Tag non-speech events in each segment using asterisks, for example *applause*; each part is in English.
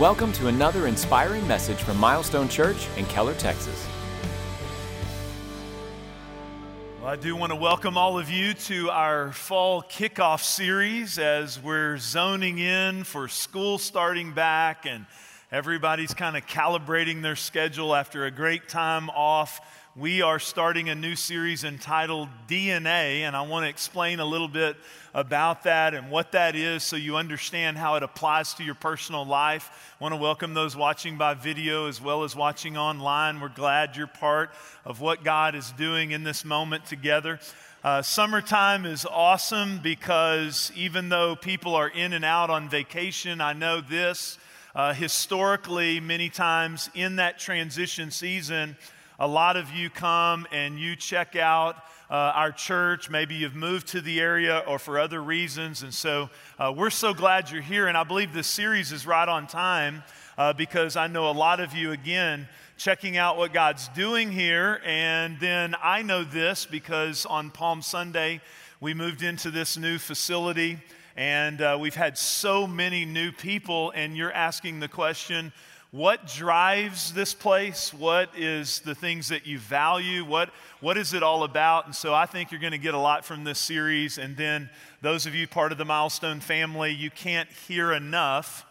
Welcome to another inspiring message from Milestone Church in Keller, Texas. Well, I do want to welcome all of you to our fall kickoff series as we're zoning in for school starting back and everybody's kind of calibrating their schedule after a great time off we are starting a new series entitled DNA, and I want to explain a little bit about that and what that is so you understand how it applies to your personal life. I want to welcome those watching by video as well as watching online. We're glad you're part of what God is doing in this moment together. Uh, summertime is awesome because even though people are in and out on vacation, I know this. Uh, historically, many times in that transition season, a lot of you come and you check out uh, our church. Maybe you've moved to the area or for other reasons. And so uh, we're so glad you're here. And I believe this series is right on time uh, because I know a lot of you, again, checking out what God's doing here. And then I know this because on Palm Sunday, we moved into this new facility. And uh, we've had so many new people, and you're asking the question, what drives this place? What is the things that you value? What, what is it all about? And so I think you're going to get a lot from this series. And then, those of you part of the Milestone family, you can't hear enough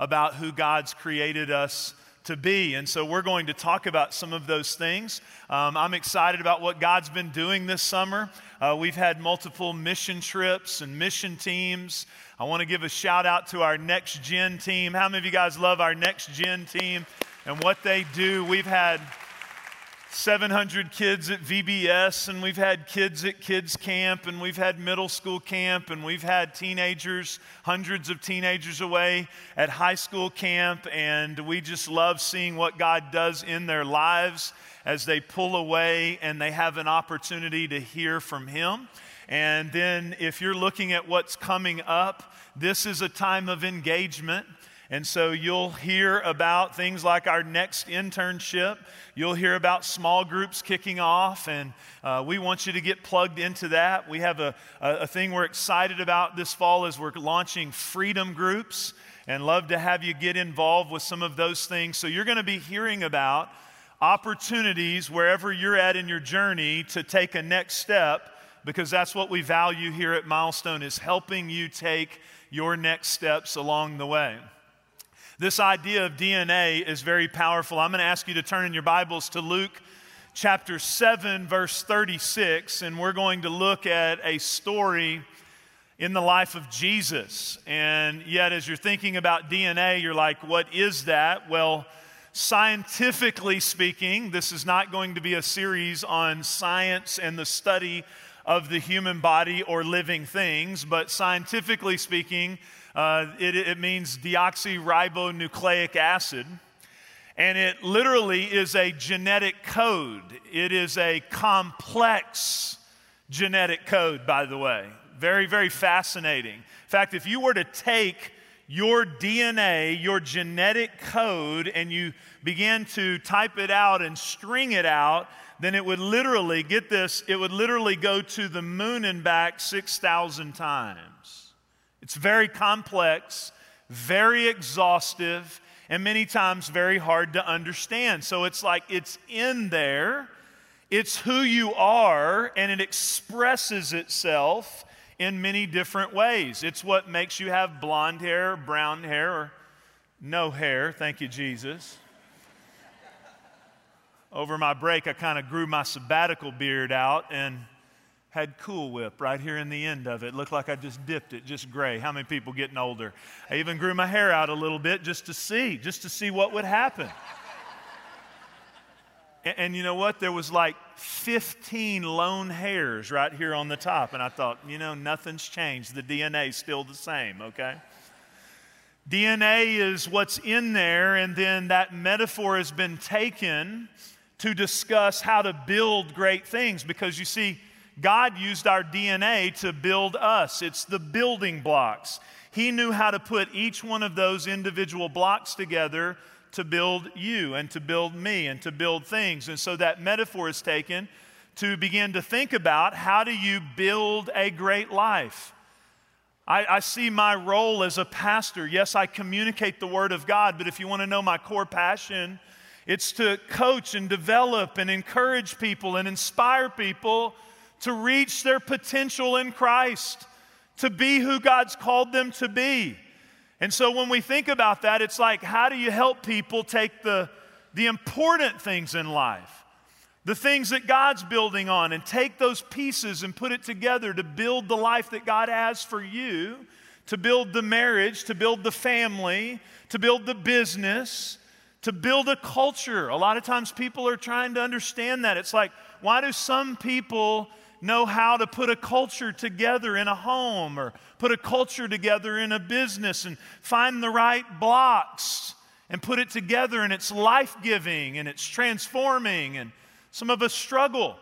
about who God's created us to be. And so we're going to talk about some of those things. Um, I'm excited about what God's been doing this summer. Uh, we've had multiple mission trips and mission teams. I want to give a shout out to our Next Gen team. How many of you guys love our Next Gen team and what they do? We've had 700 kids at VBS, and we've had kids at kids camp, and we've had middle school camp, and we've had teenagers, hundreds of teenagers away at high school camp, and we just love seeing what God does in their lives as they pull away and they have an opportunity to hear from Him. And then, if you're looking at what's coming up, this is a time of engagement. And so you'll hear about things like our next internship. You'll hear about small groups kicking off, and uh, we want you to get plugged into that. We have a, a, a thing we're excited about this fall as we're launching freedom groups and love to have you get involved with some of those things. So you're going to be hearing about opportunities wherever you're at in your journey to take a next step because that's what we value here at Milestone is helping you take your next steps along the way. This idea of DNA is very powerful. I'm going to ask you to turn in your Bibles to Luke chapter 7, verse 36, and we're going to look at a story in the life of Jesus. And yet, as you're thinking about DNA, you're like, what is that? Well, scientifically speaking, this is not going to be a series on science and the study of the human body or living things, but scientifically speaking, uh, it, it means deoxyribonucleic acid. And it literally is a genetic code. It is a complex genetic code, by the way. Very, very fascinating. In fact, if you were to take your DNA, your genetic code, and you began to type it out and string it out, then it would literally, get this, it would literally go to the moon and back 6,000 times. It's very complex, very exhaustive, and many times very hard to understand. So it's like it's in there, it's who you are, and it expresses itself in many different ways. It's what makes you have blonde hair, brown hair, or no hair. Thank you, Jesus. Over my break, I kind of grew my sabbatical beard out and had Cool Whip right here in the end of it. Looked like I just dipped it, just gray. How many people getting older? I even grew my hair out a little bit just to see, just to see what would happen. and, and, you know what? There was like 15 lone hairs right here on the top. And I thought, you know, nothing's changed. The DNA's still the same, okay? DNA is what's in there, and then that metaphor has been taken to discuss how to build great things because you see, God used our DNA to build us. It's the building blocks. He knew how to put each one of those individual blocks together to build you and to build me and to build things. And so that metaphor is taken to begin to think about how do you build a great life? I, I, see my role as a pastor. Yes, I communicate the Word of God, but if you want to know my core passion, it's to coach and develop and encourage people and inspire people to reach their potential in Christ, to be who God's called them to be. And so when we think about that, it's like, how do you help people take the, the important things in life? the things that God's building on and take those pieces and put it together to build the life that God has for you, to build the marriage, to build the family, to build the business, to build a culture. A lot of times people are trying to understand that. It's like, why do some people know how to put a culture together in a home or put a culture together in a business and find the right blocks and put it together and it's life giving and it's transforming and some of us struggle.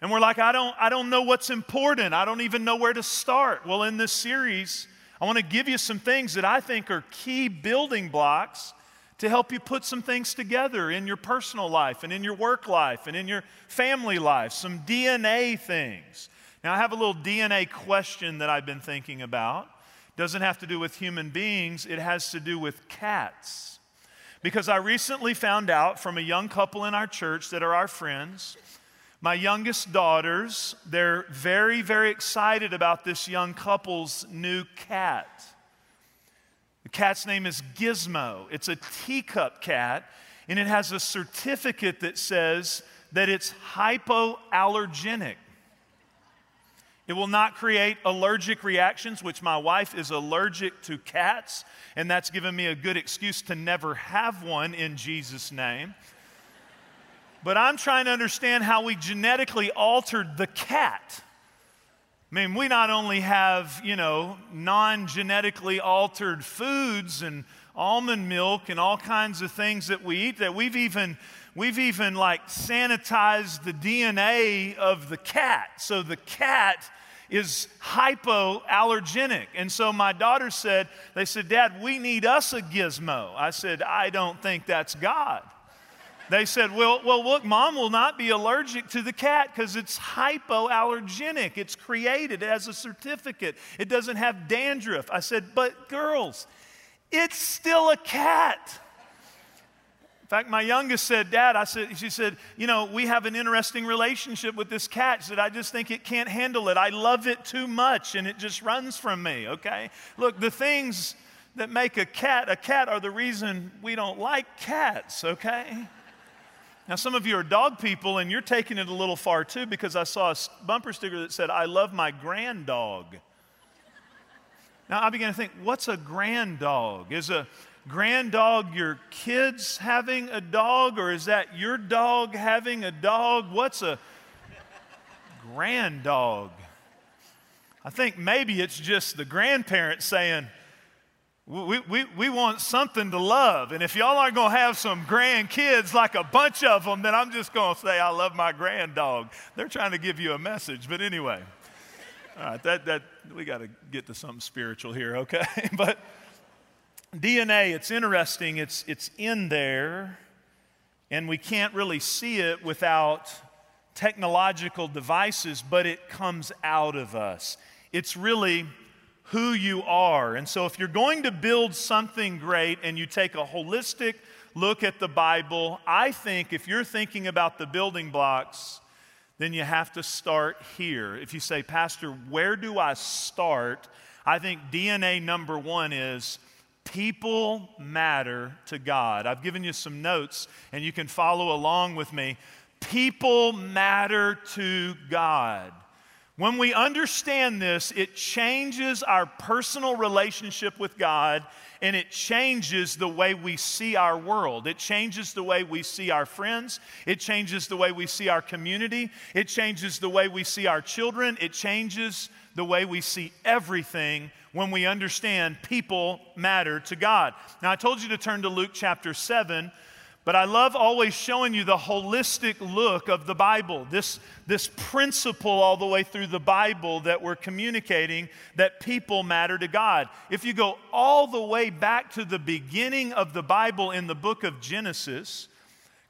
And we're like, I don't, I don't know what's important. I don't even know where to start. Well, in this series, I want to give you some things that I think are key building blocks to help you put some things together in your personal life and in your work life and in your family life, some DNA things. Now, I have a little DNA question that I've been thinking about. Doesn't have to do with human beings, it has to do with cats because I recently found out from a young couple in our church that are our friends. My youngest daughters, they're very, very excited about this young couple's new cat. The cat's name is Gizmo. It's a teacup cat, and it has a certificate that says that it's hypoallergenic. It will not create allergic reactions, which my wife is allergic to cats, and that's given me a good excuse to never have one in Jesus' name. But I'm trying to understand how we genetically altered the cat. I mean, we not only have, you know, non genetically altered foods and almond milk and all kinds of things that we eat, that we've even we've even like sanitized the DNA of the cat. So the cat is hypoallergenic. And so my daughter said, they said, Dad, we need us a gizmo. I said, I don't think that's God. They said, well, well, look, mom will not be allergic to the cat because it's hypoallergenic. It's created, as a certificate, it doesn't have dandruff. I said, but girls, it's still a cat. In fact, my youngest said, Dad, I said, she said, you know, we have an interesting relationship with this cat. She said, I just think it can't handle it. I love it too much and it just runs from me, okay? Look, the things that make a cat a cat are the reason we don't like cats, okay? Now, some of you are dog people and you're taking it a little far too because I saw a bumper sticker that said, I love my grand dog. Now, I began to think, what's a grand dog? Is a grand dog your kids having a dog, or is that your dog having a dog? What's a grand dog? I think maybe it's just the grandparents saying, we, we, we want something to love. And if y'all aren't going to have some grandkids, like a bunch of them, then I'm just going to say, I love my grand dog. They're trying to give you a message. But anyway, all right, that, that, we got to get to something spiritual here, okay? *laughs* but DNA, it's interesting, it's, it's in there, and we can't really see it without technological devices, but it comes out of us. It's really who you are. And so, if you're going to build something great and you take a holistic look at the Bible, I think if you're thinking about the building blocks, then you have to start here. If you say, Pastor, where do I start? I think DNA number one is People matter to God. I've given you some notes and you can follow along with me. People matter to God. When we understand this, it changes our personal relationship with God and it changes the way we see our world. It changes the way we see our friends. It changes the way we see our community. It changes the way we see our children. It changes the way we see everything when we understand people matter to God. Now, I told you to turn to Luke chapter 7, but I love always showing you the holistic look of the Bible, this, this principle all the way through the Bible that we're communicating that people matter to God. If you go all the way back to the beginning of the Bible in the book of Genesis,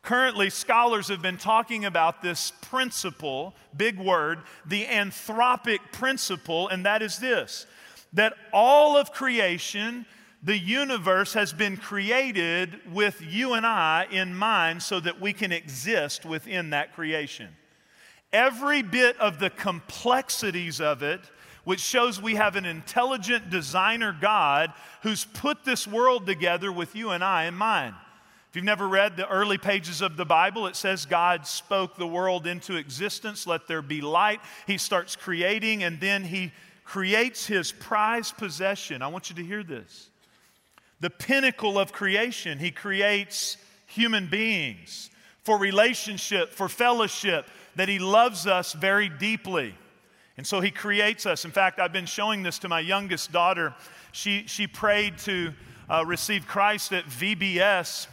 Currently, scholars have been talking about this principle, big word, the anthropic principle, and that is this that all of creation, the universe has been created with you and I in mind so that we can exist within that creation. Every bit of the complexities of it, which shows we have an intelligent designer God who's put this world together with you and I in mind. If you've never read the early pages of the Bible, it says God spoke the world into existence, let there be light. He starts creating, and then he creates his prized possession. I want you to hear this. The pinnacle of creation, he creates human beings for relationship, for fellowship, that he loves us very deeply. And so he creates us. In fact, I've been showing this to my youngest daughter. She, she prayed to uh, receive Christ at VBS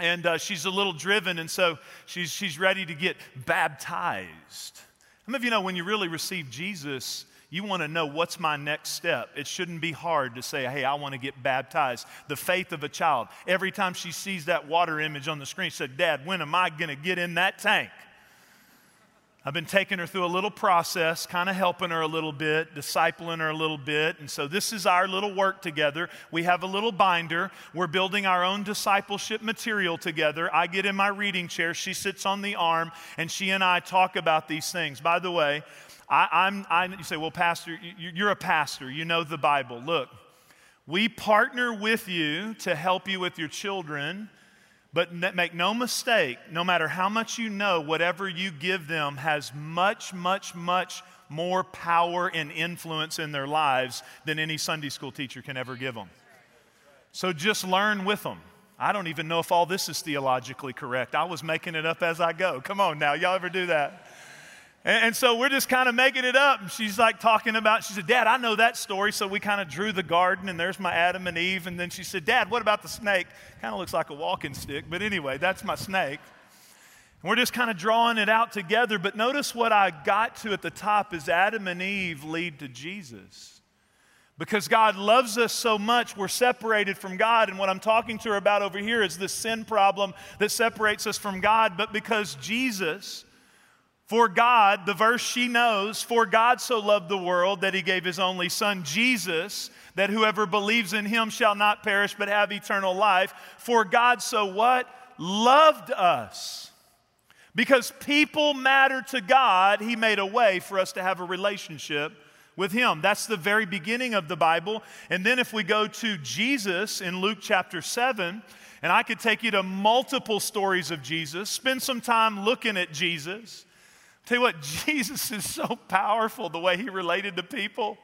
and uh, she's a little driven, and so she's, she's ready to get baptized. Many of you know when you really receive Jesus, you want to know what's my next step? It shouldn't be hard to say, hey, I want to get baptized. The faith of a child. Every time she sees that water image on the screen, she said, Dad, when am I going to get in that tank? I've been taking her through a little process, kind of helping her a little bit, discipling her a little bit. And so this is our little work together. We have a little binder. We're building our own discipleship material together. I get in my reading chair, she sits on the arm, and she and I talk about these things. By the way, I, am you say, well, Pastor, you're a pastor, you know the Bible. Look, we partner with you to help you with your children but make no mistake, no matter how much you know, whatever you give them has much, much, much more power and influence in their lives than any Sunday school teacher can ever give them. So just learn with them. I don't even know if all this is theologically correct. I was making it up as I go. Come on now, y'all ever do that? And, and so we're just kind of making it up. And she's like talking about, she said, Dad, I know that story. So we kind of drew the garden, and there's my Adam and Eve. And then she said, Dad, what about the snake? Kind of looks like a walking stick. But anyway, that's my snake. And we're just kind of drawing it out together. But notice what I got to at the top is Adam and Eve lead to Jesus. Because God loves us so much, we're separated from God. And what I'm talking to her about over here is this sin problem that separates us from God. But because Jesus, for God, the verse she knows, for God so loved the world that he gave his only son, Jesus, that whoever believes in him shall not perish but have eternal life. For God so what? Loved us. Because people matter to God, he made a way for us to have a relationship with him. That's the very beginning of the Bible. And then if we go to Jesus in Luke chapter 7, and I could take you to multiple stories of Jesus, spend some time looking at Jesus. Tell you what, *laughs* Jesus is so powerful the way he related to people.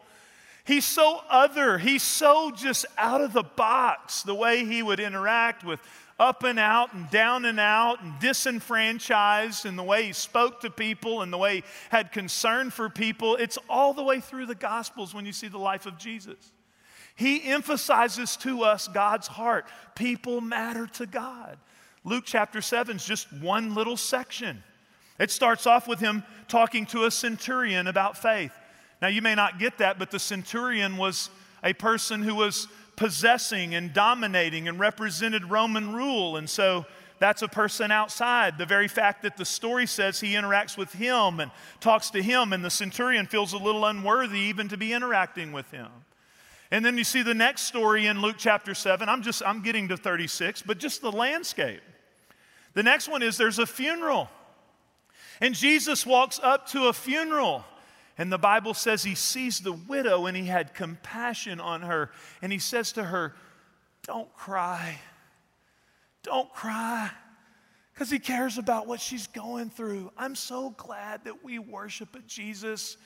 He's so other. He's so just out of the box the way he would interact with up and out and down and out and disenfranchised and the way he spoke to people and the way he had concern for people. It's all the way through the Gospels when you see the life of Jesus. He emphasizes to us God's heart. People matter to God. Luke chapter 7 is just one little section. It starts off with him talking to a centurion about faith. Now, you may not get that, but the centurion was a person who was possessing and dominating and represented Roman rule. And so that's a person outside. The very fact that the story says he interacts with him and talks to him, and the centurion feels a little unworthy even to be interacting with him. And then you see the next story in Luke chapter 7. I'm just I'm getting to 36, but just the landscape. The next one is there's a funeral. And Jesus walks up to a funeral. And the Bible says he sees the widow and he had compassion on her. And he says to her, Don't cry. Don't cry. Because he cares about what she's going through. I'm so glad that we worship a Jesus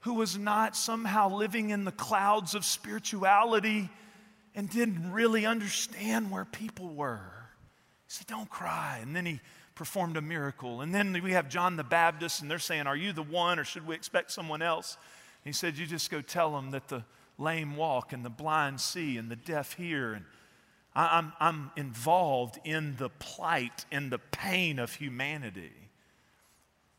who was not somehow living in the clouds of spirituality and didn't really understand where people were. He said, Don't cry. And then he performed a miracle. And then we have John the Baptist, and they're saying, Are you the one, or should we expect someone else? And he said, You just go tell them that the lame walk, and the blind see, and the deaf hear. And I, I'm, I'm involved in the plight and the pain of humanity.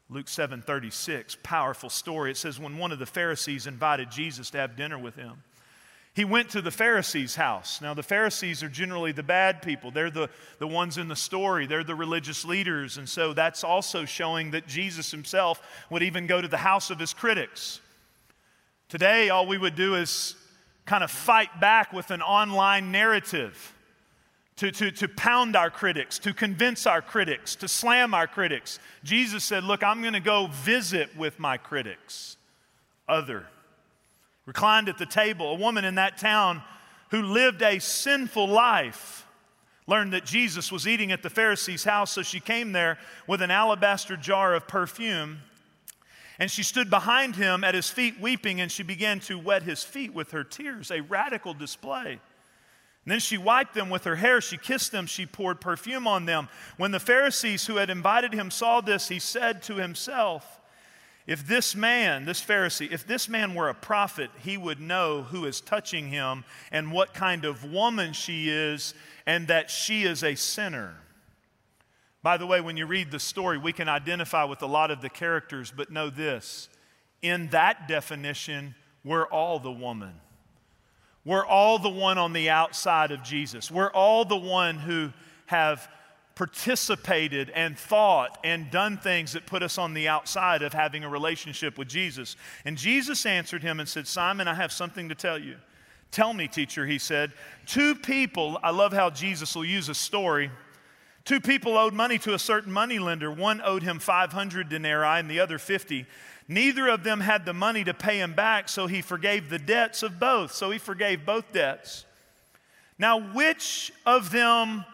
Luke 7:36, powerful story. It says when one of the Pharisees invited Jesus to have dinner with him, he went to the Pharisees' house. Now, the Pharisees are generally the bad people. They're the, the ones in the story, they're the religious leaders. And so that's also showing that Jesus himself would even go to the house of his critics. Today, all we would do is kind of fight back with an online narrative to, to, to pound our critics, to convince our critics, to slam our critics. Jesus said, Look, I'm going to go visit with my critics. Other. Reclined at the table, a woman in that town who lived a sinful life learned that Jesus was eating at the Pharisee's house, so she came there with an alabaster jar of perfume. And she stood behind him at his feet weeping, and she began to wet his feet with her tears, a radical display. And then she wiped them with her hair. She kissed them. She poured perfume on them. When the Pharisees who had invited him saw this, he said to himself, If this man, this Pharisee, if this man were a prophet, he would know who is touching him and what kind of woman she is, and that she is a sinner. By the way, when you read the story, we can identify with a lot of the characters, but know this in that definition, we're all the woman. We're all the one on the outside of Jesus. We're all the one who have participated and thought and done things that put us on the outside of having a relationship with Jesus. And Jesus answered him and said, Simon, I have something to tell you. Tell me, teacher, he said. Two people, I love how Jesus will use a story. Two people owed money to a certain moneylender. One owed him 500 denarii and the other 50. Neither of them had the money to pay him back, so he forgave the debts of both. So he forgave both debts. Now, which of them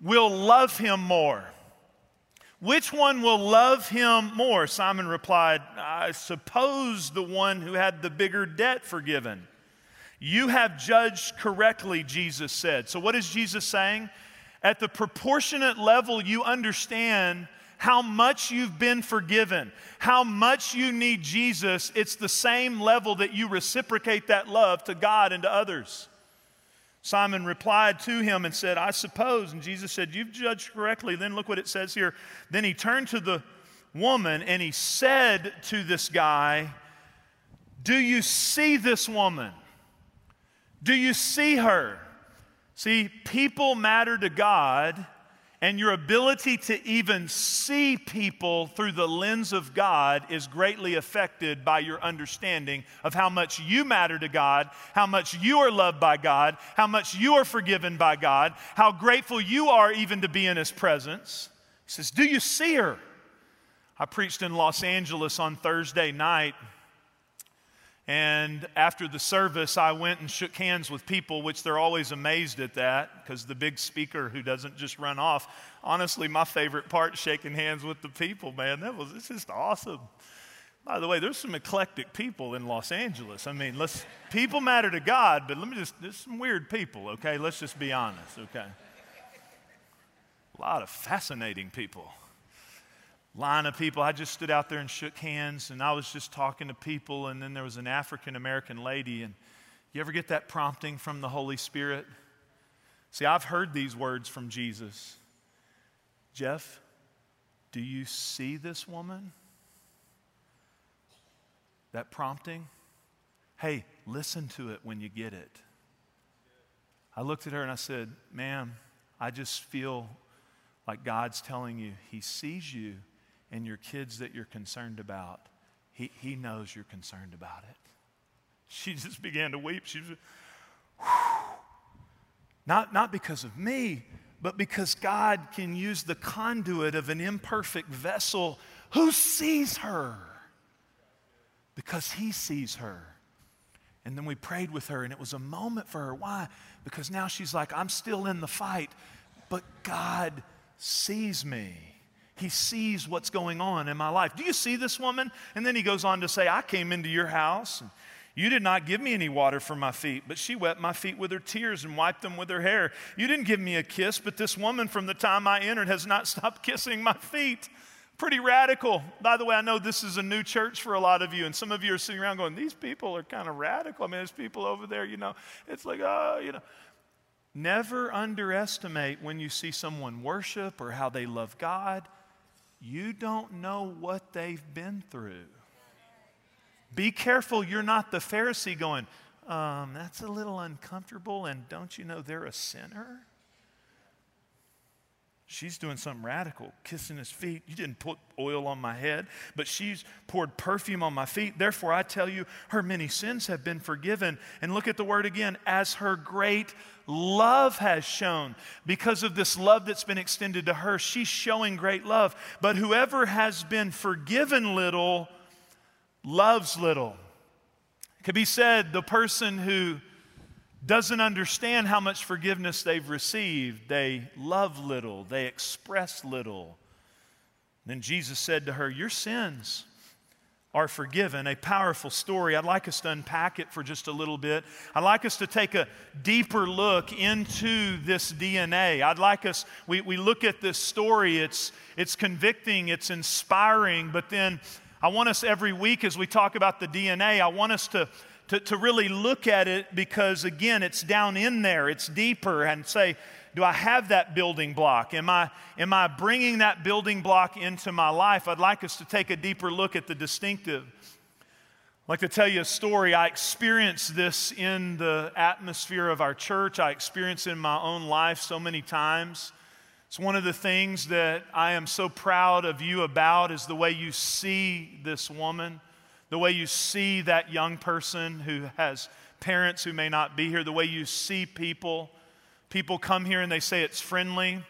will love him more? Which one will love him more? Simon replied, I suppose the one who had the bigger debt forgiven. You have judged correctly, Jesus said. So, what is Jesus saying? At the proportionate level you understand how much you've been forgiven, how much you need Jesus, it's the same level that you reciprocate that love to God and to others. Simon replied to him and said, I suppose. And Jesus said, You've judged correctly. Then look what it says here. Then he turned to the woman and he said to this guy, Do you see this woman? Do you see her? See, people matter to God and your ability to even see people through the lens of God is greatly affected by your understanding of how much you matter to God, how much you are loved by God, how much you are forgiven by God, how grateful you are even to be in His presence. He says, Do you see her? I preached in Los Angeles on Thursday night. And after the service, I went and shook hands with people, which they're always amazed at that because the big speaker who doesn't just run off. Honestly, my favorite part shaking hands with the people, man. That was it's just awesome. By the way, there's some eclectic people in Los Angeles. I mean, let's people matter to God, but let me just there's some weird people, okay? Let's just be honest, okay? A lot of fascinating people line of people. I just stood out there and shook hands, and I was just talking to people, and then there was an African American lady. And you ever get that prompting from the Holy Spirit? See, I've heard these words from Jesus Jeff, do you see this woman? That prompting? Hey, listen to it when you get it. I looked at her and I said, Ma'am, I just feel like God's telling you, He sees you and your kids that you're concerned about, he, he knows you're concerned about it. She just began to weep. She was, *sighs* not, not because of me, but because God can use the conduit of an imperfect vessel who sees her. Because he sees her. And then we prayed with her, and it was a moment for her. Why? Because now she's like, I'm still in the fight, but God sees me. He sees what's going on in my life. Do you see this woman? And then he goes on to say, I came into your house. And you did not give me any water for my feet, but she wet my feet with her tears and wiped them with her hair. You didn't give me a kiss, but this woman from the time I entered has not *laughs* stopped kissing my feet. Pretty radical. By the way, I know this is a new church for a lot of you, and some of you are sitting around going, These people are kind of radical. I mean, there's people over there, you know, it's like, oh, you know. Never underestimate when you see someone worship or how they love God you don't know what they've been through. Be careful you're not the Pharisee going, um, that's a little uncomfortable, and don't you know they're a sinner? She's doing something radical, kissing his feet. You didn't put oil on my head, but she's poured perfume on my feet. Therefore, I tell you, her many sins have been forgiven. And look at the word again as her great love has shown. Because of this love that's been extended to her, she's showing great love. But whoever has been forgiven little loves little. It could be said the person who doesn't understand how much forgiveness they've received. They love little, they express little. Then Jesus said to her, Your sins are forgiven. A powerful story. I'd like us to unpack it for just a little bit. I'd like us to take a deeper look into this DNA. I'd like us, we, we look at this story, it's, it's convicting, it's inspiring, but then I want us every week as we talk about the DNA, I want us to to, to really look at it because, again, it's down in there, it's deeper, and say, do I have that building block? Am I, am I bringing that building block into my life? I'd like us to take a deeper look at the distinctive. I'd like to tell you a story. I experienced this in the atmosphere of our church, I experienced it in my own life so many times. It's one of the things that I am so proud of you about is the way you see this woman the way you see that young person who has parents who may not be here, the way you see people. People come here and they say it's friendly,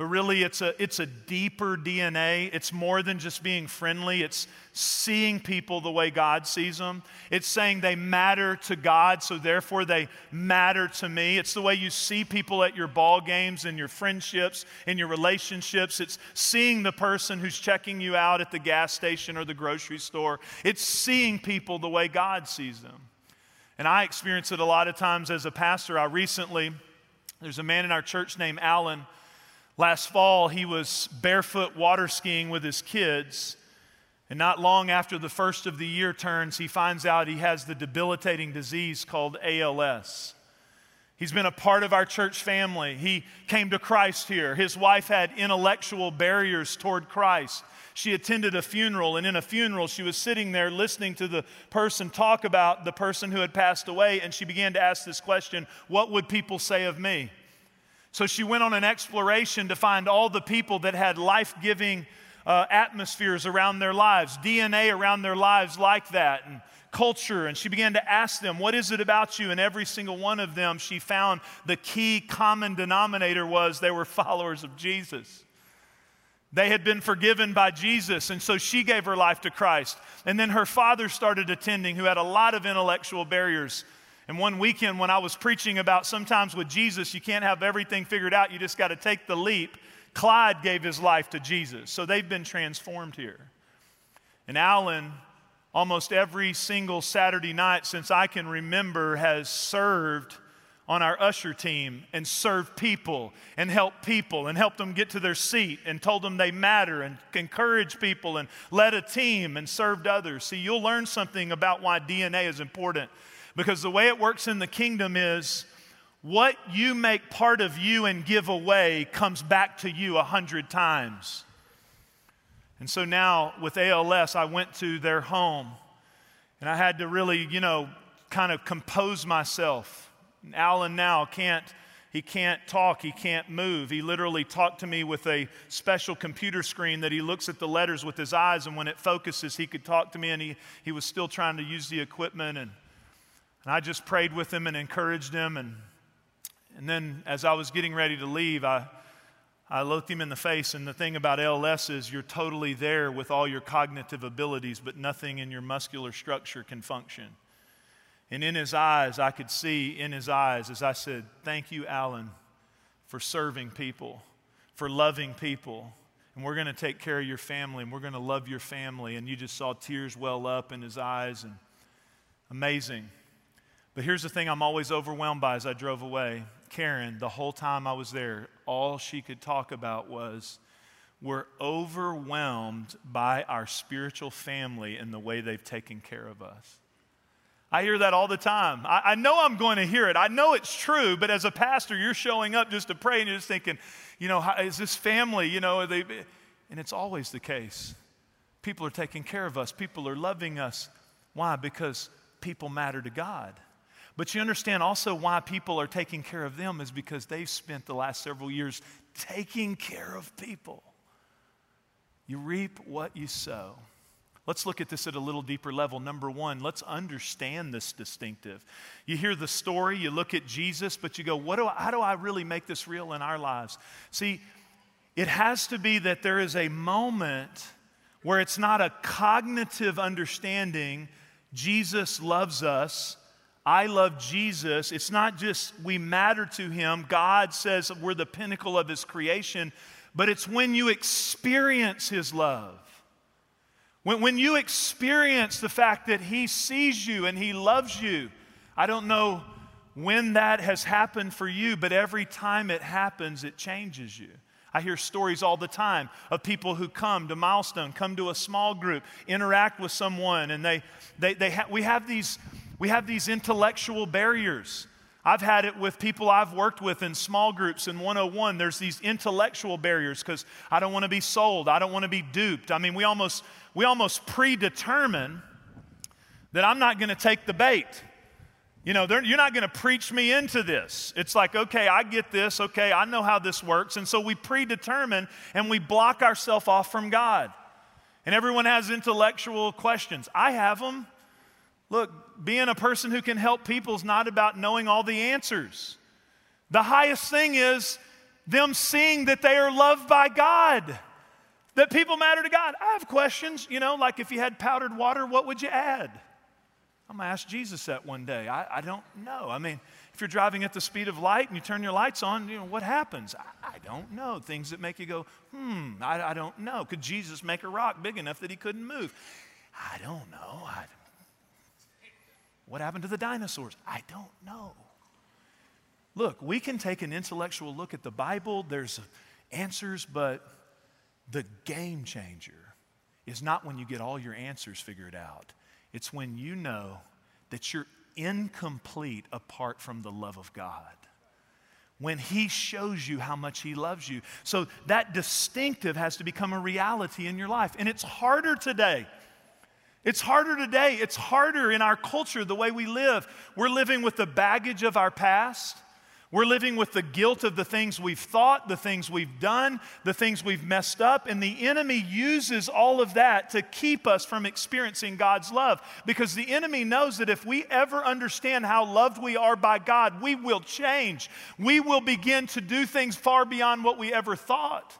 but really it's a, it's a deeper DNA. It's more than just being friendly, it's seeing people the way God sees them. It's saying they matter to God, so therefore they matter to me. It's the way you see people at your ball games and your friendships and your relationships. It's seeing the person who's checking you out at the gas station or the grocery store. It's seeing people the way God sees them. And I experience it a lot of times as a pastor. I recently, there's a man in our church named Alan Last fall, he was barefoot water skiing with his kids. And not long after the first of the year turns, he finds out he has the debilitating disease called ALS. He's been a part of our church family. He came to Christ here. His wife had intellectual barriers toward Christ. She attended a funeral, and in a funeral, she was sitting there listening to the person talk about the person who had passed away, and she began to ask this question What would people say of me? So she went on an exploration to find all the people that had life giving uh, atmospheres around their lives, DNA around their lives like that, and culture. And she began to ask them, What is it about you? And every single one of them, she found the key common denominator was they were *laughs* followers of Jesus. They had been forgiven by Jesus, and so she gave her life to Christ. And then her father started attending, who had a lot of intellectual barriers. And one weekend, when I was preaching about sometimes with Jesus, you can't have everything figured out, you just got to take the leap. Clyde gave his life to Jesus. So they've been transformed here. And Alan, almost every single Saturday night since I can remember, has served on our usher team and served people and helped people and helped them get to their seat and told them they matter and encouraged people and led a team and served others. See, you'll learn something about why DNA is important because the way it works in the kingdom is what you make part of you and give away comes back to you a hundred times. And so now with ALS, I went to their home and I had to really, you know, kind of compose myself. Alan now can't, he can't talk, he can't move. He literally talked to me with a special computer screen that he looks at the letters with his eyes, and when it focuses, he could talk to me, and he, he was still trying to use the equipment. And and I just prayed with him and encouraged him. And, and then as I was getting ready to leave, I, I looked him in the face. And the thing about ALS is you're totally there with all your cognitive abilities, but nothing in your muscular structure can function. And in his eyes, I could see in his eyes as I said, Thank you, Alan, for serving people, for loving people. And we're going to take care of your family, and we're going to love your family. And you just saw tears well up in his eyes. And amazing. But here's the thing I'm always overwhelmed by as I drove away. Karen, the whole time I was there, all she could talk about was we're overwhelmed by our spiritual family and the way they've taken care of us. I hear that all the time. I, I, know I'm going to hear it. I know it's true, but as a pastor, you're showing up just to pray and you're just thinking, you know, how, is this family, you know, they, and it's always the case. People are taking care of us, people are loving us. Why? Because people matter to God. But you understand also why people are taking care of them is because they've spent the last several years taking care of people. You reap what you sow. Let's look at this at a little deeper level. Number one, let's understand this distinctive. You hear the story, you look at Jesus, but you go, what do I, how do I really make this real in our lives? See, it has to be that there is a moment where it's not a cognitive understanding, Jesus loves us. I love Jesus. It's not just we matter to him. God says we're the pinnacle of his creation, but it's when you experience his love. When, when you experience the fact that he sees you and he loves you. I don't know when that has happened for you, but every time it happens, it changes you. I hear stories all the time of people who come to Milestone, come to a small group, interact with someone, and they, they, they ha- we, have these, we have these intellectual barriers. I've had it with people I've worked with in small groups in 101. There's these intellectual barriers because I don't want to be sold. I don't want to be duped. I mean, we almost, we almost predetermine that I'm not going to take the bait. You know, you're not going to preach me into this. It's like, okay, I get this. Okay, I know how this works. And so we predetermine and we block ourselves off from God. And everyone has intellectual questions. I have them. Look, being a person who can help people is not about knowing all the answers. The highest thing is them seeing that they are loved by God, that people matter to God. I have questions, you know, like if you had powdered water, what would you add? I'm to ask Jesus that one day. I, I, don't know. I mean, if you're driving at the speed of light and you turn your lights on, you know, what happens? I, I don't know. Things that make you go, hmm, I, I, don't know. Could Jesus make a rock big enough that he couldn't move? I don't know. What happened to the dinosaurs? I don't know. Look, we can take an intellectual look at the Bible, there's answers, but the game changer is not when you get all your answers figured out it's when you know that you're incomplete apart from the love of God. When He shows you how much He loves you. So that distinctive has to become a reality in your life. And it's harder today. It's harder today. It's harder in our culture, the way we live. We're living with the baggage of our past. We're living with the guilt of the things we've thought, the things we've done, the things we've messed up, and the enemy uses all of that to keep us from experiencing God's love. Because the enemy knows that if we ever understand how loved we are by God, we will change. We will begin to do things far beyond what we ever thought.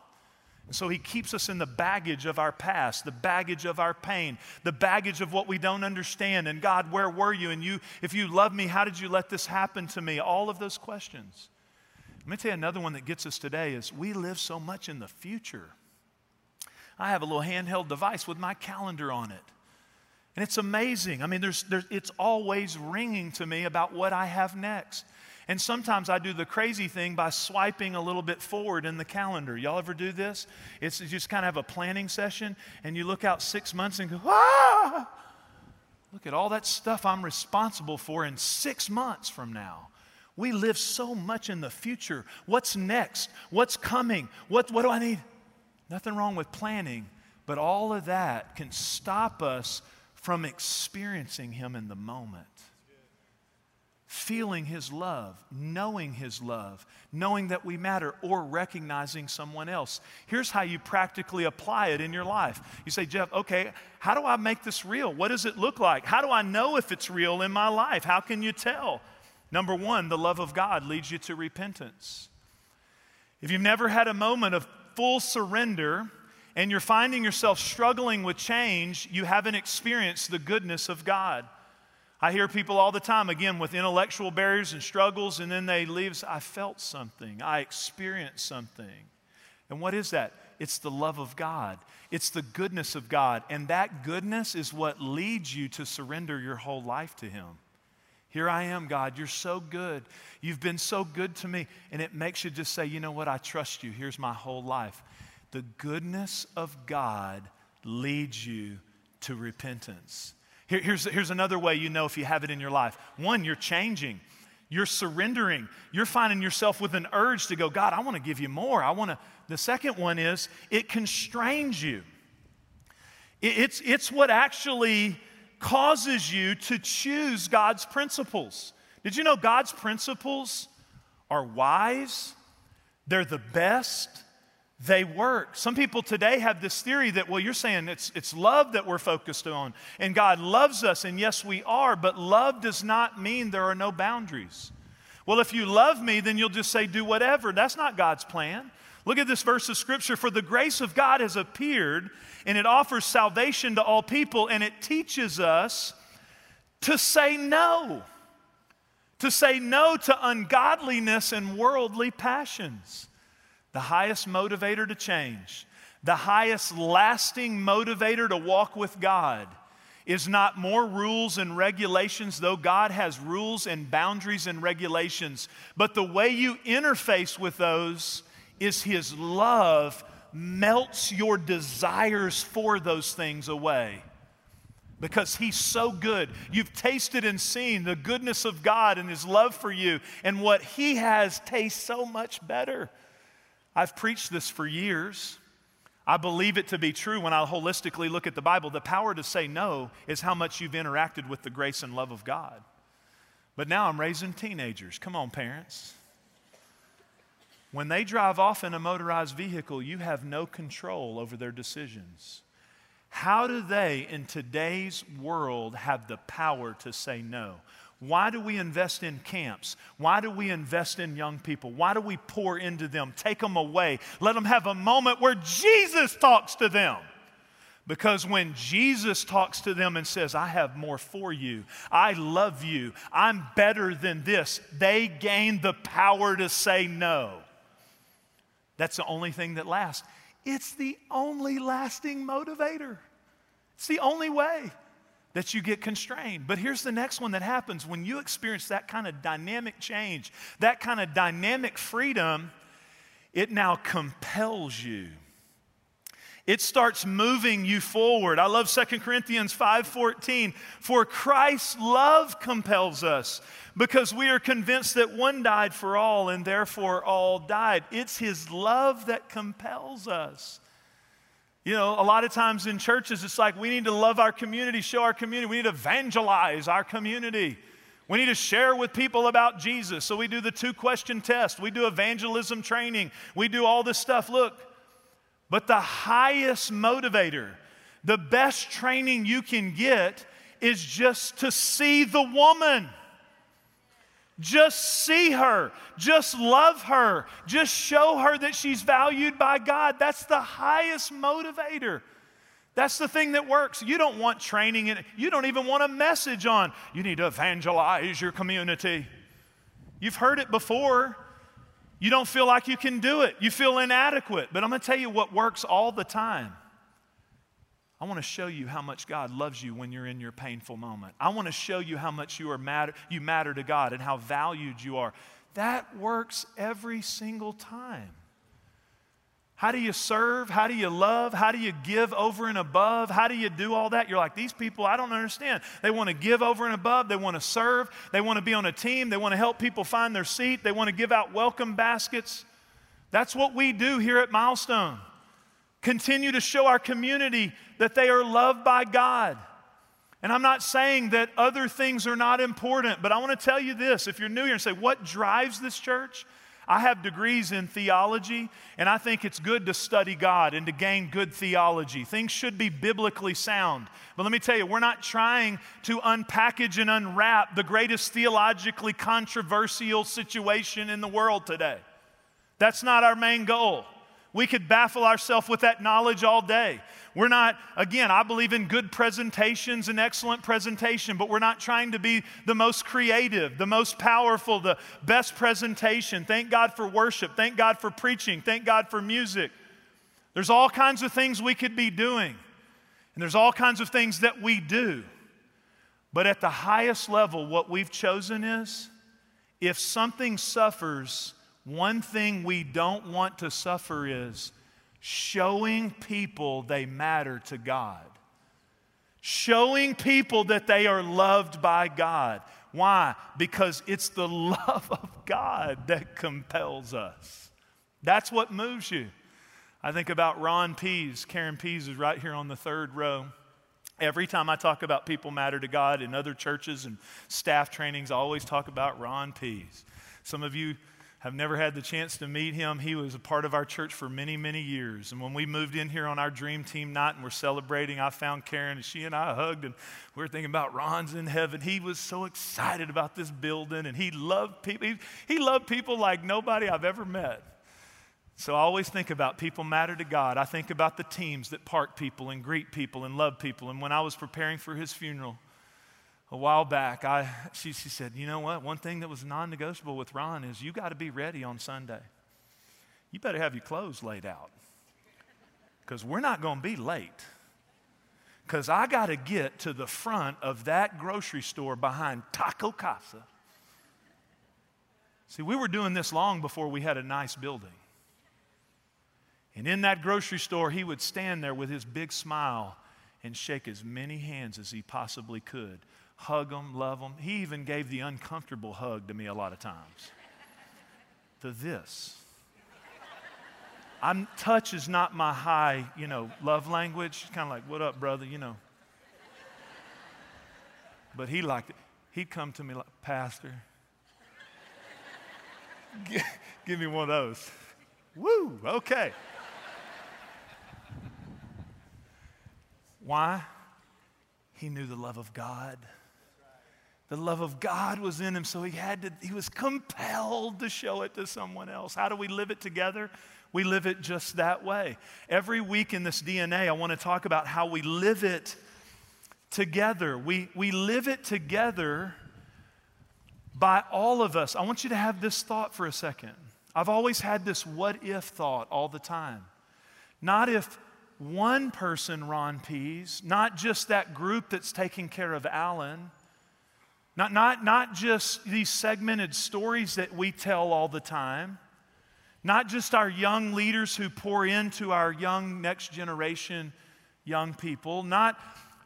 And so he keeps us in the baggage of our past, the baggage of our pain, the baggage of what we don't understand. And God, where were you? And you, if you love me, how did you let this happen to me? All of those questions. Let me tell you another one that gets us today is we live so much in the future. I have a little handheld device with my calendar on it. And it's amazing. I mean, there's, there's, it's always ringing to me about what I have next. And sometimes I do the crazy thing by swiping a little bit forward in the calendar. Y'all ever do this? It's just kind of have a planning session, and you look out six months and go, ah! Look at all that stuff I'm responsible for in six months from now. We live so much in the future. What's next? What's coming? What, what do I need? Nothing wrong with planning, but all of that can stop us from experiencing Him in the moment feeling His love, knowing His love, knowing that we matter, or recognizing someone else. Here's how you practically apply it in your life. You say, Jeff, okay, how do I make this real? What does it look like? How do I know if it's real in my life? How can you tell? Number one, the love of God leads you to repentance. If you've never had a moment of full surrender, and you're finding yourself struggling with change, you haven't experienced the goodness of God. I hear people all the time, again, with intellectual barriers and struggles, and then they leave. I felt something, I experienced something. And what is that? It's the love of God, it's the goodness of God. And that goodness is what leads you to surrender your whole life to Him. Here I am, God. You're so good. You've been so good to me. And it makes you just say, you know what? I trust you. Here's my whole life. The goodness of God leads you to repentance. Here, here's, here's another way you know if you have it in your life. One, you're changing. You're surrendering. You're finding yourself with an urge to go, God, I want to give you more. I want to. The second one is it constrains you. It, it's, it's what actually causes you to choose God's principles. Did you know God's principles are wise? They're the best. They work. Some people today have this theory that, well, you're saying it's, it's love that we're focused on, and God loves us, and yes, we are, but love does not mean there are no boundaries. Well, if you love me, then you'll just say, do whatever. That's not God's plan. Look at this verse of scripture. For the grace of God has appeared, and it offers salvation to all people, and it teaches us to say no to say no to ungodliness and worldly passions. The highest motivator to change, the highest lasting motivator to walk with God is not more rules and regulations, though God has rules and boundaries and regulations, but the way you interface with those is His love melts your desires for those things away because He's so good. You've tasted and seen the goodness of God and His love for you, and what He has tastes so much better. I've preached this for years. I believe it to be true when I holistically look at the Bible. The power to say no is how much you've interacted with the grace and love of God. But now I'm raising teenagers. Come on, parents. When they drive off in a motorized vehicle, you have no control over their decisions. How do they, in today's world, have the power to say no? Why do we invest in camps? Why do we invest in young people? Why do we pour into them, take them away, let them have a moment where Jesus talks to them? Because when Jesus talks to them and says, I have more for you, I love you, I'm better than this, they gain the power to say no. That's the only thing that lasts. It's the only lasting motivator. It's the only way that you get constrained. But here's the next one that happens when you experience that kind of dynamic change, that kind of dynamic freedom, it now compels you. It starts moving you forward. I love 2 Corinthians 5:14. For Christ's love compels us because we are convinced that one died for all and therefore all died. It's his love that compels us. You know, a lot of times in churches, it's like we need to love our community, show our community, we need to evangelize our community. We need to share with people about Jesus. So we do the two question test, we do evangelism training, we do all this stuff. Look, but the highest motivator, the best training you can get is just to see the woman. Just see her. Just love her. Just show her that she's valued by God. That's the highest motivator. That's the thing that works. You don't want training in it. You don't even want a message on, you need to evangelize your community. You've heard it before. You don't feel like you can do it. You feel inadequate. But I'm going to tell you what works all the time I want to show you how much God loves you when you're in your painful moment. I want to show you how much you are matter, you matter to God and how valued you are. That works every single time. How do you serve? How do you love? How do you give over and above? How do you do all that? You're like, these people, I don't understand. They want to give over and above. They want to serve. They want to be on a team. They want to help people find their seat. They want to give out welcome baskets. That's what we do here at Milestone. Continue to show our community that they are loved by God. And I'm not saying that other things are not important, but I want to tell you this. If you're new here and say, what drives this church? I have degrees in theology, and I think it's good to study God and to gain good theology. Things should be biblically sound. But let me tell you, we're not trying to unpackage and unwrap the greatest theologically controversial situation in the world today. That's not our main goal. We could baffle ourselves with that knowledge all day. We're not, again, I believe in good presentations and excellent presentation, but we're not trying to be the most creative, the most powerful, the best presentation. Thank God for worship. Thank God for preaching. Thank God for music. There's all kinds of things we could be doing, and there's all kinds of things that we do. But at the highest level, what we've chosen is if something suffers, one thing we don't want to suffer is showing people they matter to God. Showing people that they are loved by God. Why? Because it's the *laughs* love of God that compels us. That's what moves you. I think about Ron Pease. Karen Pease is right here on the third row. Every time I talk about people matter to God in other churches and staff trainings, I always talk about Ron Pease. Some of you have never had the chance to meet him. He was a part of our church for many, many years. And when we moved in here on our dream team night and we're celebrating, I found Karen and she and I hugged and we were thinking about Ron's in heaven. He was so excited about this building and he loved people. He, he loved people like nobody I've ever met. So I always think about people matter to God. I think about the teams that park people and greet people and love people. And when I was preparing for his funeral a while back, I, she, she said, You know what? One thing that was non negotiable with Ron is you got to be ready on Sunday. You better have your clothes laid out because we're not going to be late. Because I got to get to the front of that grocery store behind Taco Casa. See, we were doing this long before we had a nice building. And in that grocery store, he would stand there with his big smile and shake as many hands as he possibly could, hug them, love them. He even gave the uncomfortable hug to me a lot of times. to this. I'm, touch is not my high, you know, love language. Kind of like, what up, brother, you know. But he liked it. He'd come to me like, Pastor, *laughs* give me one of those. Woo, okay. Why? He knew the love of God. The love of God was in him, so he had to, he was compelled to show it to someone else. How do we live it together? We live it just that way. Every week in this DNA, I want to talk about how we live it together. We, we live it together by all of us. I want you to have this thought for a second. I've always had this what if thought all the time. Not if one person, Ron Pease, not just that group that's taking care of Alan, not, not, not just these segmented stories that we tell all the time, not just our young leaders who pour into our young next generation young people, not,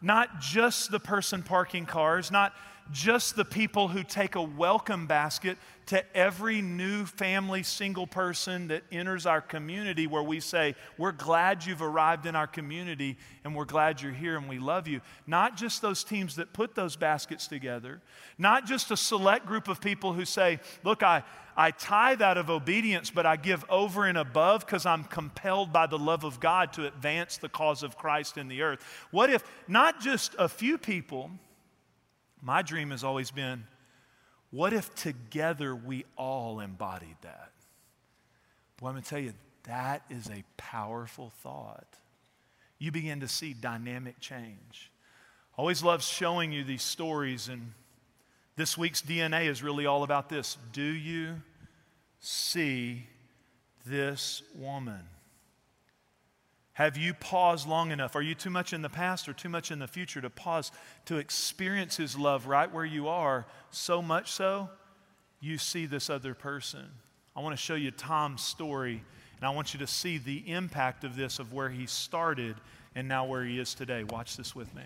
not just the person parking cars, not just the people who take a welcome basket to every new family, single person that enters our community, where we say, We're glad you've arrived in our community and we're glad you're here and we love you. Not just those teams that put those baskets together, not just a select group of people who say, Look, I, I tithe out of obedience, but I give over and above because I'm compelled by the love of God to advance the cause of Christ in the earth. What if not just a few people? My dream has always been what if together we all embodied that? Well, I'm going to tell you, that is a powerful thought. You begin to see dynamic change. I Always love showing you these stories, and this week's DNA is really all about this. Do you see this woman? Have you paused long enough? Are you too much in the past or too much in the future to pause to experience His love right where you are? So much so, you see this other person. I want to show you Tom's story, and I want you to see the impact of this, of where he started and now where he is today. Watch this with me.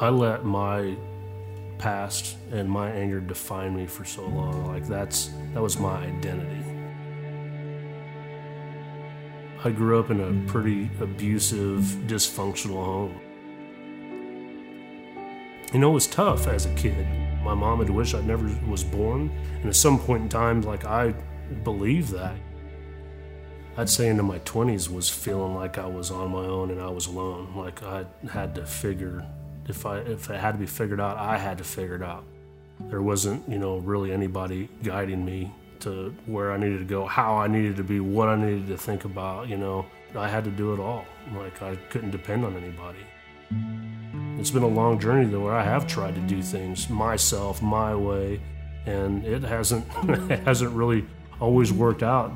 I let my past and my anger define me for so long. Like that's that was my identity. I grew up in a pretty abusive, dysfunctional home. You know, it was tough as a kid. My mom had wished I never was born, and at some point in time, like I believed that. I'd say into my 20s was feeling like I was on my own and I was alone. Like I had to figure if I if it had to be figured out, I had to figure it out. There wasn't, you know, really anybody guiding me to where I needed to go, how I needed to be, what I needed to think about, you know. I had to do it all. Like I couldn't depend on anybody. It's been a long journey though where I have tried to do things myself, my way, and it hasn't *laughs* it hasn't really always worked out.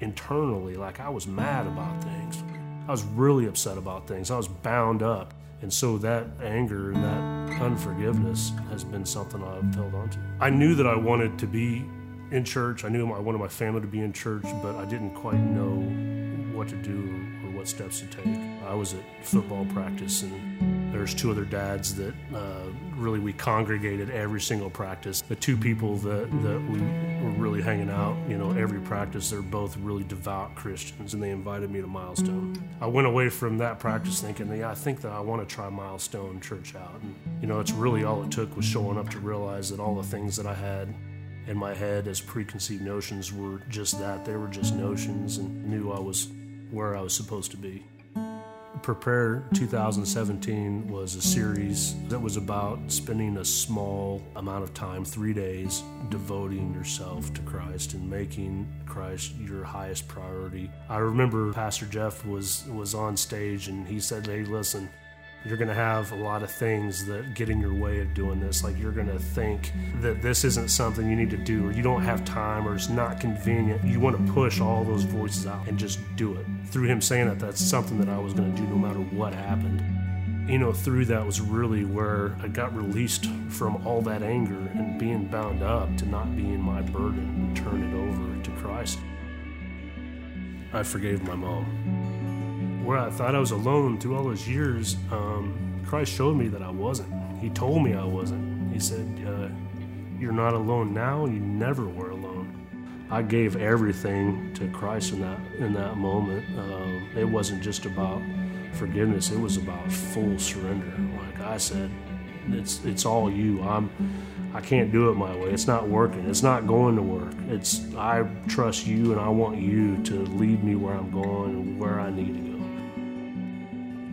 Internally, like I was mad about things. I was really upset about things. I was bound up. And so that anger and that unforgiveness has been something I've held on to. I knew that I wanted to be in church. I knew I wanted my family to be in church, but I didn't quite know what to do or what steps to take. I was at football practice and There's two other dads that uh, really we congregated every single practice. The two people that, that we were really hanging out, you know, every practice, they're both really devout Christians, and they invited me to Milestone. I went away from that practice thinking, yeah, I think that I want to try Milestone Church out. And, you know, it's really all it took was showing up to realize that all the things that I had in my head as preconceived notions were just that. They were just notions and knew I was where I was supposed to be. Prepare 2017 was a series that was about spending a small amount of time, three days, devoting yourself to Christ and making Christ your highest priority. I remember Pastor Jeff was was on stage and he said, "Hey, listen." You're going to have a lot of things that get in your way of doing this. Like you're going to think that this isn't something you need to do, or you don't have time, or it's not convenient. You want to push all those voices out and just do it. Through him saying that, that's something that I was going to do no matter what happened. You know, through that was really where I got released from all that anger and being bound up to not being my burden and turn it over to Christ. I forgave my mom where I thought I was alone through all those years, um, Christ showed me that I wasn't. He told me I wasn't. He said, uh, You're not alone now, you never were alone. I gave everything to Christ in that, in that moment. Um, it wasn't just about forgiveness, it was about full surrender. Like I said, it's, it's all you. I'm, I can't do it my way. It's not working. It's not going to work. It's I trust you and I want you to lead me where I'm going and where I need to go.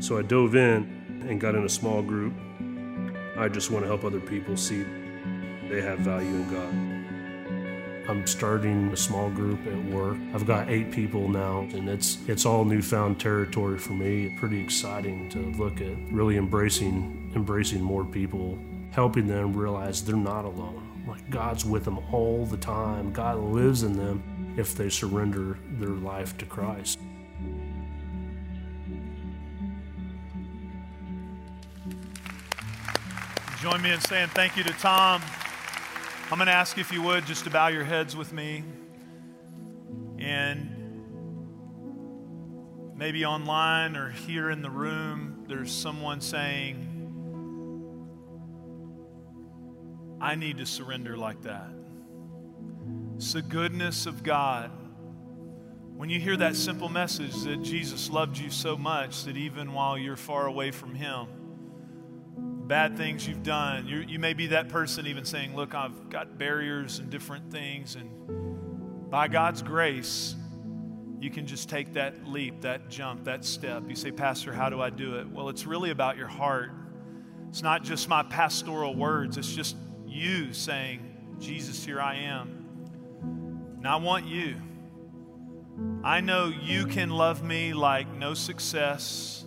So I dove in and got in a small group. I just want to help other people see they have value in God. I'm starting a small group at work. I've got eight people now, and it's it's all newfound territory for me. Pretty exciting to look at really embracing embracing more people, helping them realize they're not alone. Like God's with them all the time. God lives in them if they surrender their life to Christ. Join me in saying thank you to Tom. I'm going to ask if you would just to bow your heads with me. And maybe online or here in the room, there's someone saying, I need to surrender like that. It's the goodness of God. When you hear that simple message that Jesus loved you so much that even while you're far away from Him, bad things you've done. you you may be that person even saying, Look, I've got barriers and different things. And by God's grace, you can just take that leap, that jump, that step. You say, Pastor, how do I do it? Well, it's really about your heart. It's not just my pastoral words, it's just you saying, Jesus, here I am. And I want you. I know you can love me like no success,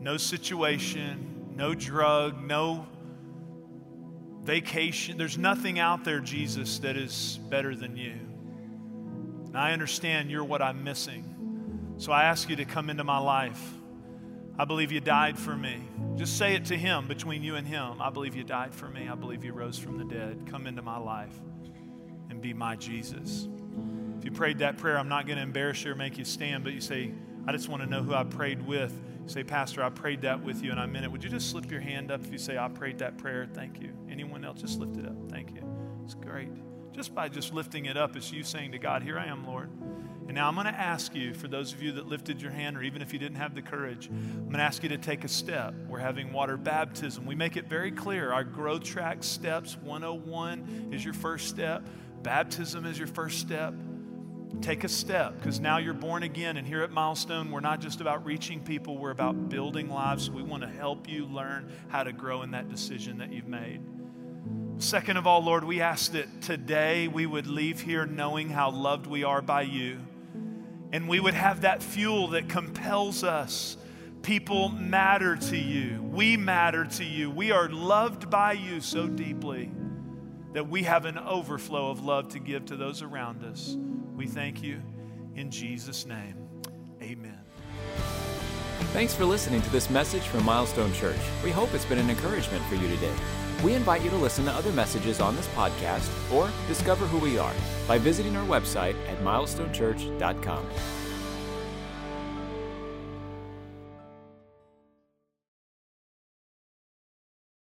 no situation, no drug, no vacation. There's nothing out there, Jesus, that is better than you. And I understand you're what I'm missing. So I ask you to come into my life. I believe you died for me. Just say it to him between you and him. I believe you died for me. I believe you rose from the dead. Come into my life and be my Jesus. If you prayed that prayer, I'm not going to embarrass you or make you stand, but you say, I just want to know who I prayed with say, Pastor, I prayed that with you and I meant it. Would you just slip your hand up if you say, I prayed that prayer? Thank you. Anyone else, just lift it up. Thank you. It's great. Just by just lifting it up, it's you saying to God, Here I am, Lord. And now I'm going to ask you, for those of you that lifted your hand, or even if you didn't have the courage, I'm going to ask you to take a step. We're having water baptism. We make it very clear. Our growth track steps 101 is your first step, baptism is your first step. Take a step because now you're born again. And here at Milestone, we're not just about reaching people, we're about building lives. We want to help you learn how to grow in that decision that you've made. Second of all, Lord, we ask that today we would leave here knowing how loved we are by you. And we would have that fuel that compels us. People matter to you. We matter to you. We are loved by you so deeply that we have an overflow of love to give to those around us. We thank you in Jesus' name. Amen. Thanks for listening to this message from Milestone Church. We hope it's been an encouragement for you today. We invite you to listen to other messages on this podcast or discover who we are by visiting our website at milestonechurch.com.